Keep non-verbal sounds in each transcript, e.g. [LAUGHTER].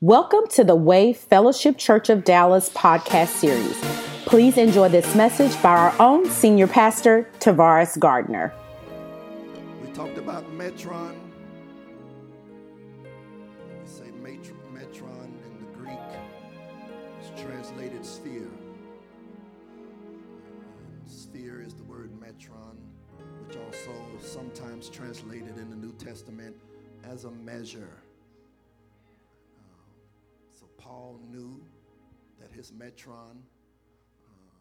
Welcome to the Way Fellowship Church of Dallas podcast series. Please enjoy this message by our own senior pastor, Tavares Gardner. We talked about Metron. We say Metron in the Greek is translated sphere. Sphere is the word Metron, which also sometimes translated in the New Testament as a measure. Paul knew that his metron uh,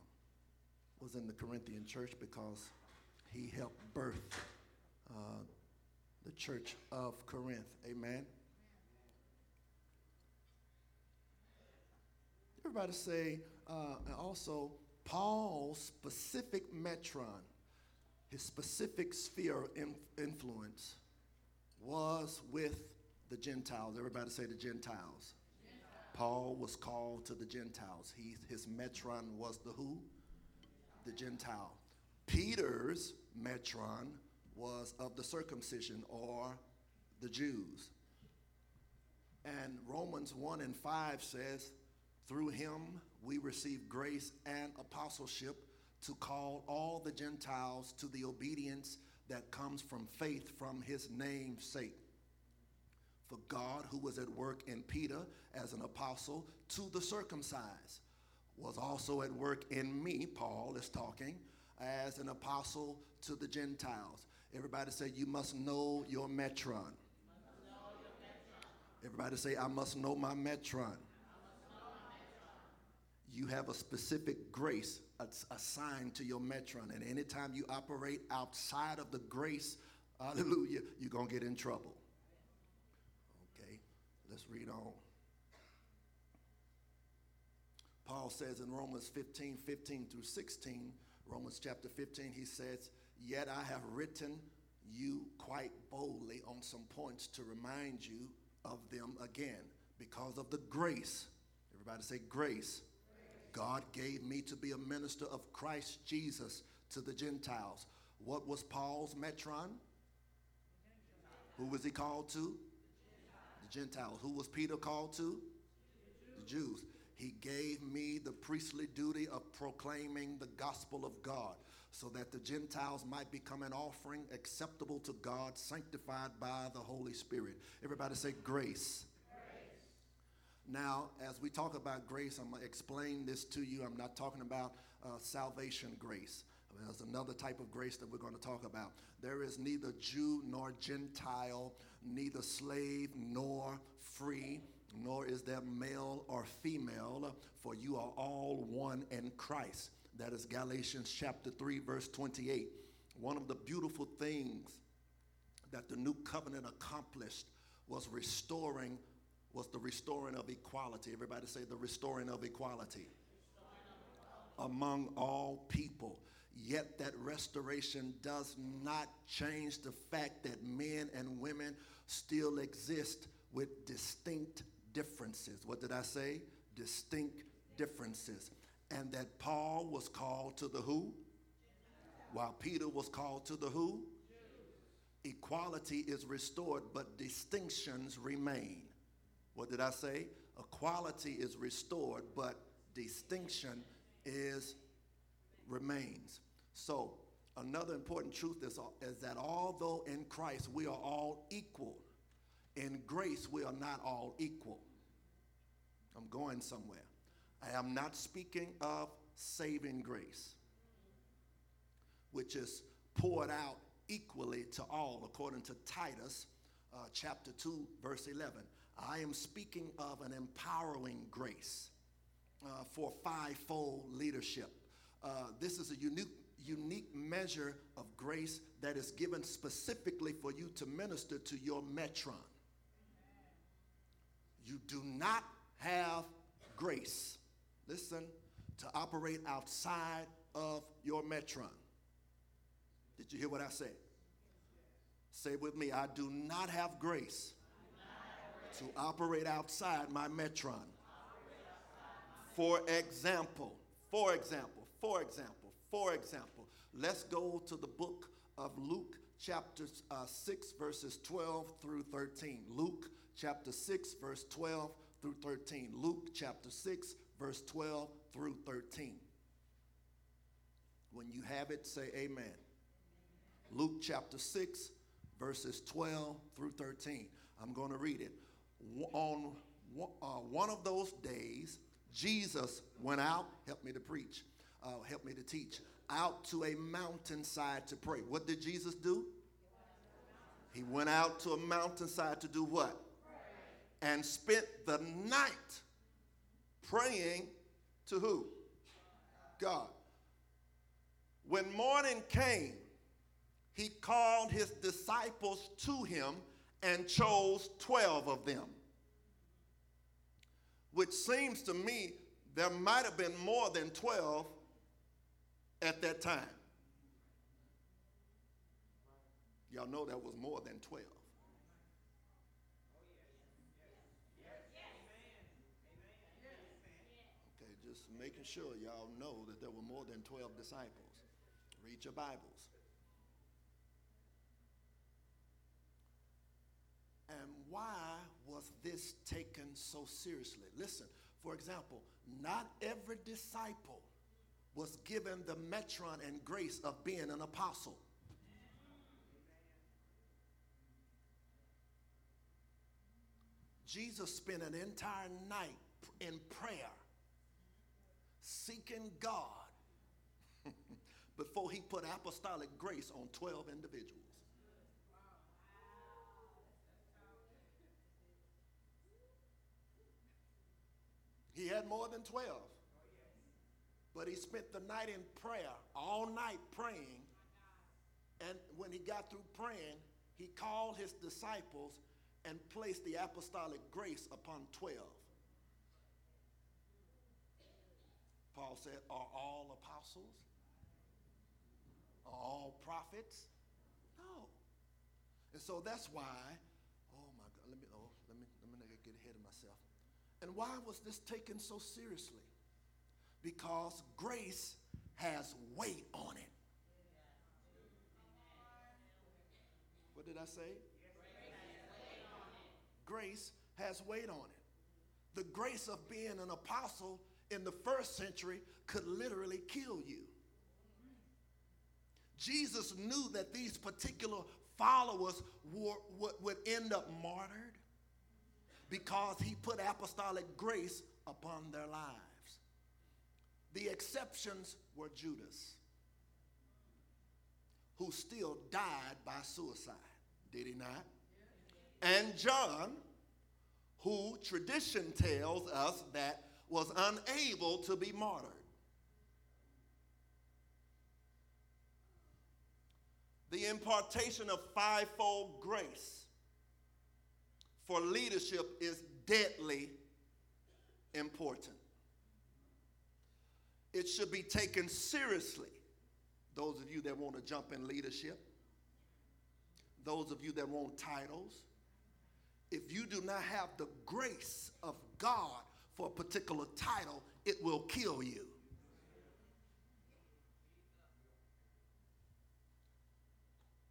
was in the Corinthian church because he helped birth uh, the church of Corinth. Amen. Everybody say, uh, and also Paul's specific metron, his specific sphere of influence was with the Gentiles. Everybody say the Gentiles. Paul was called to the Gentiles. He, his metron was the who? The Gentile. Peter's metron was of the circumcision or the Jews. And Romans 1 and 5 says, through him we receive grace and apostleship to call all the Gentiles to the obedience that comes from faith from his name's sake. For God, who was at work in Peter as an apostle to the circumcised, was also at work in me, Paul is talking, as an apostle to the Gentiles. Everybody say, You must know your metron. Everybody say, I must know my metron. You have a specific grace assigned to your metron. And anytime you operate outside of the grace, hallelujah, you're going to get in trouble. Let's read on. Paul says in Romans 15 15 through 16, Romans chapter 15, he says, Yet I have written you quite boldly on some points to remind you of them again because of the grace. Everybody say grace. grace. God gave me to be a minister of Christ Jesus to the Gentiles. What was Paul's metron? Who was he called to? The Gentiles. Who was Peter called to? The Jews. He gave me the priestly duty of proclaiming the gospel of God so that the Gentiles might become an offering acceptable to God, sanctified by the Holy Spirit. Everybody say grace. Now, as we talk about grace, I'm going to explain this to you. I'm not talking about uh, salvation grace. There's another type of grace that we're going to talk about. There is neither Jew nor Gentile neither slave nor free, nor is there male or female, for you are all one in Christ. That is Galatians chapter 3, verse 28. One of the beautiful things that the new covenant accomplished was restoring, was the restoring of equality. Everybody say the restoring of equality among all people. Yet that restoration does not change the fact that men and women still exist with distinct differences. What did I say? Distinct differences. And that Paul was called to the who? While Peter was called to the who? Equality is restored, but distinctions remain. What did I say? Equality is restored, but distinction is remains. So another important truth is, is that although in Christ we are all equal, in grace we are not all equal. I'm going somewhere. I am not speaking of saving grace, which is poured out equally to all, according to Titus uh, chapter 2, verse 11. I am speaking of an empowering grace uh, for fivefold leadership. Uh, this is a unique unique measure of grace that is given specifically for you to minister to your metron. You do not have grace, listen, to operate outside of your metron. Did you hear what I said? Say with me, I do not have grace to operate outside my metron. For example, for example, for example, for example, let's go to the book of Luke, chapter uh, 6, verses 12 through 13. Luke, chapter 6, verse 12 through 13. Luke chapter 6, verse 12 through 13. When you have it, say amen. Luke chapter 6, verses 12 through 13. I'm going to read it. On uh, one of those days, Jesus went out, help me to preach, uh, help me to teach, out to a mountainside to pray. What did Jesus do? He went out to a mountainside to do what? And spent the night praying to who? God. When morning came, he called his disciples to him and chose 12 of them. Which seems to me there might have been more than 12 at that time. Y'all know that was more than 12. Okay, just making sure y'all know that there were more than 12 disciples. Read your Bibles. And why was this taken so seriously? Listen, for example, not every disciple was given the metron and grace of being an apostle. Jesus spent an entire night in prayer, seeking God [LAUGHS] before he put apostolic grace on 12 individuals. He had more than 12. But he spent the night in prayer, all night praying. And when he got through praying, he called his disciples and placed the apostolic grace upon 12. Paul said, Are all apostles? Are all prophets? No. And so that's why, oh my God, let me, oh, let me, let me get ahead of myself. And why was this taken so seriously? Because grace has weight on it. What did I say? Grace has weight on it. The grace of being an apostle in the first century could literally kill you. Jesus knew that these particular followers were, would end up martyred because he put apostolic grace upon their lives. The exceptions were Judas, who still died by suicide, did he not? And John, who tradition tells us that was unable to be martyred. The impartation of fivefold grace for leadership is deadly important. It should be taken seriously. Those of you that want to jump in leadership, those of you that want titles, if you do not have the grace of God for a particular title, it will kill you.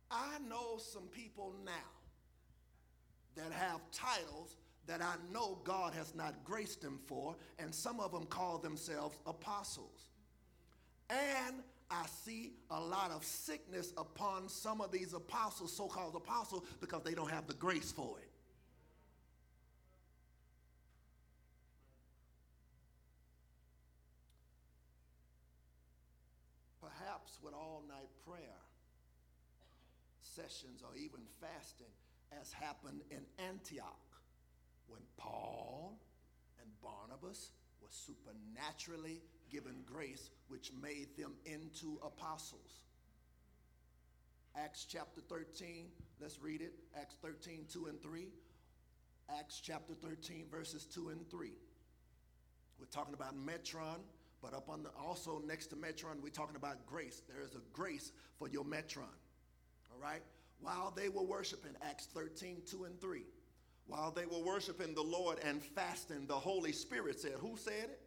I know some people now that have titles that I know God has not graced them for, and some of them call themselves apostles. And I see a lot of sickness upon some of these apostles, so called apostles, because they don't have the grace for it. Perhaps with all night prayer sessions or even fasting, as happened in Antioch when Paul and Barnabas were supernaturally given grace, which made them into apostles. Acts chapter 13, let's read it. Acts 13, 2 and 3. Acts chapter 13, verses 2 and 3. We're talking about metron, but up on the also next to metron, we're talking about grace. There is a grace for your metron. All right? while they were worshiping, Acts 13, 2 and 3. While they were worshiping the Lord and fasting, the Holy Spirit said, Who said it?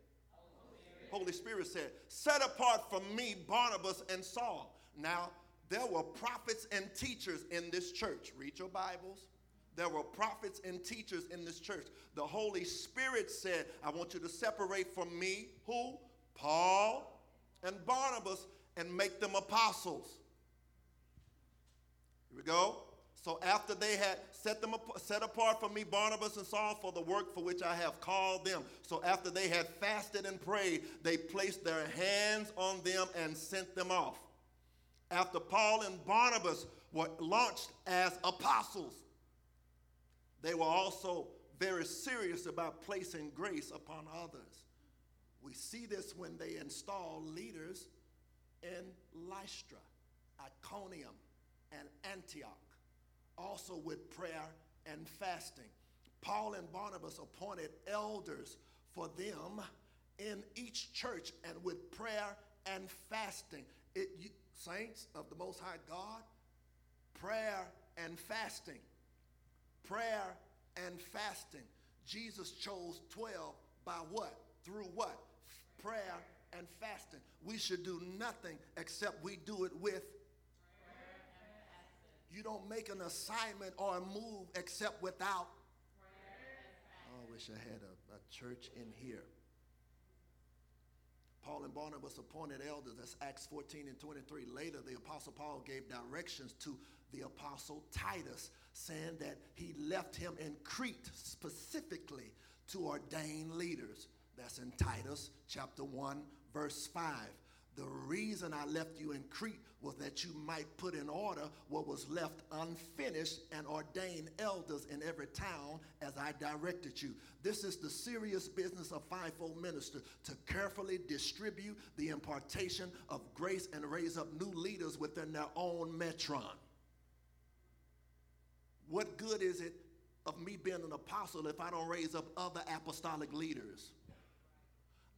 Holy Spirit. Said, Set apart for me Barnabas and Saul. Now, there were prophets and teachers in this church. Read your Bibles. There were prophets and teachers in this church. The Holy Spirit said, I want you to separate from me who? Paul and Barnabas and make them apostles. Here we go. So after they had set them set apart from me Barnabas and Saul for the work for which I have called them. So after they had fasted and prayed, they placed their hands on them and sent them off. After Paul and Barnabas were launched as apostles, they were also very serious about placing grace upon others. We see this when they install leaders in Lystra, Iconium, and Antioch, also with prayer and fasting. Paul and Barnabas appointed elders for them in each church and with prayer and fasting. It, you, saints of the Most High God, prayer and fasting. Prayer and fasting. Jesus chose 12 by what? Through what? Prayer and fasting. We should do nothing except we do it with. You don't make an assignment or a move except without. Oh, I wish I had a, a church in here. Paul and Barnabas appointed elders. That's Acts 14 and 23. Later, the Apostle Paul gave directions to the Apostle Titus, saying that he left him in Crete specifically to ordain leaders. That's in Titus chapter 1, verse 5. The reason I left you in Crete was that you might put in order what was left unfinished and ordain elders in every town as I directed you. This is the serious business of fivefold minister to carefully distribute the impartation of grace and raise up new leaders within their own metron. What good is it of me being an apostle if I don't raise up other apostolic leaders?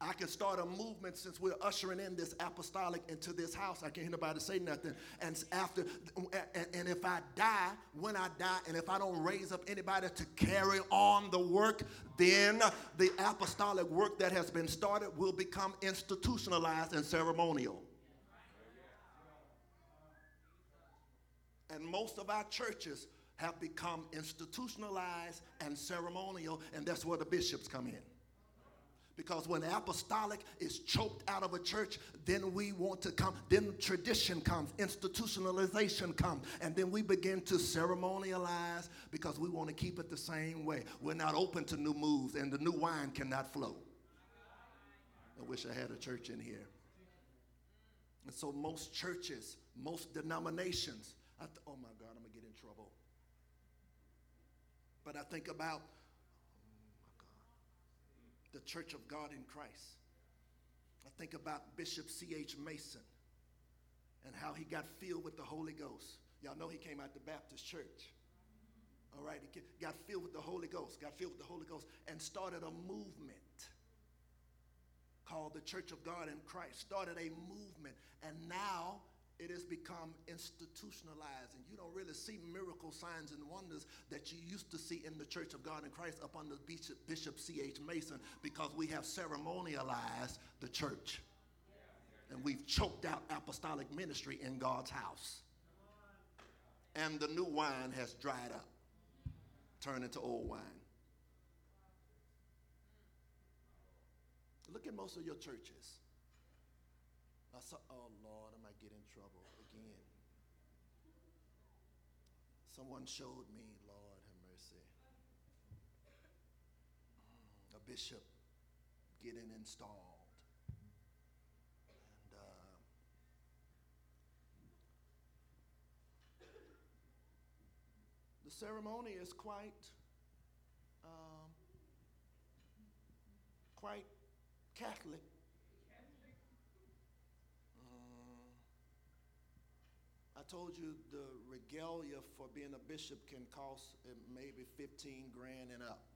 I can start a movement since we're ushering in this apostolic into this house. I can't hear nobody say nothing. And after, and, and if I die, when I die, and if I don't raise up anybody to carry on the work, then the apostolic work that has been started will become institutionalized and ceremonial. And most of our churches have become institutionalized and ceremonial, and that's where the bishops come in. Because when apostolic is choked out of a church, then we want to come, then tradition comes, institutionalization comes, and then we begin to ceremonialize because we want to keep it the same way. We're not open to new moves, and the new wine cannot flow. I wish I had a church in here. And so most churches, most denominations, th- oh my God, I'm gonna get in trouble. But I think about the Church of God in Christ. I think about Bishop C.H. Mason and how he got filled with the Holy Ghost. Y'all know he came out the Baptist church. All right, he got filled with the Holy Ghost, got filled with the Holy Ghost, and started a movement called the Church of God in Christ. Started a movement, and now it has become institutionalized, and you don't really see miracle signs and wonders that you used to see in the Church of God in Christ up under Bishop, Bishop C.H. Mason because we have ceremonialized the church. And we've choked out apostolic ministry in God's house. And the new wine has dried up, turned into old wine. Look at most of your churches. I saw, oh Lord, I might get in trouble again. Someone showed me, Lord have mercy, a bishop getting installed. And uh, the ceremony is quite, um, quite Catholic. I told you the regalia for being a bishop can cost uh, maybe 15 grand and up.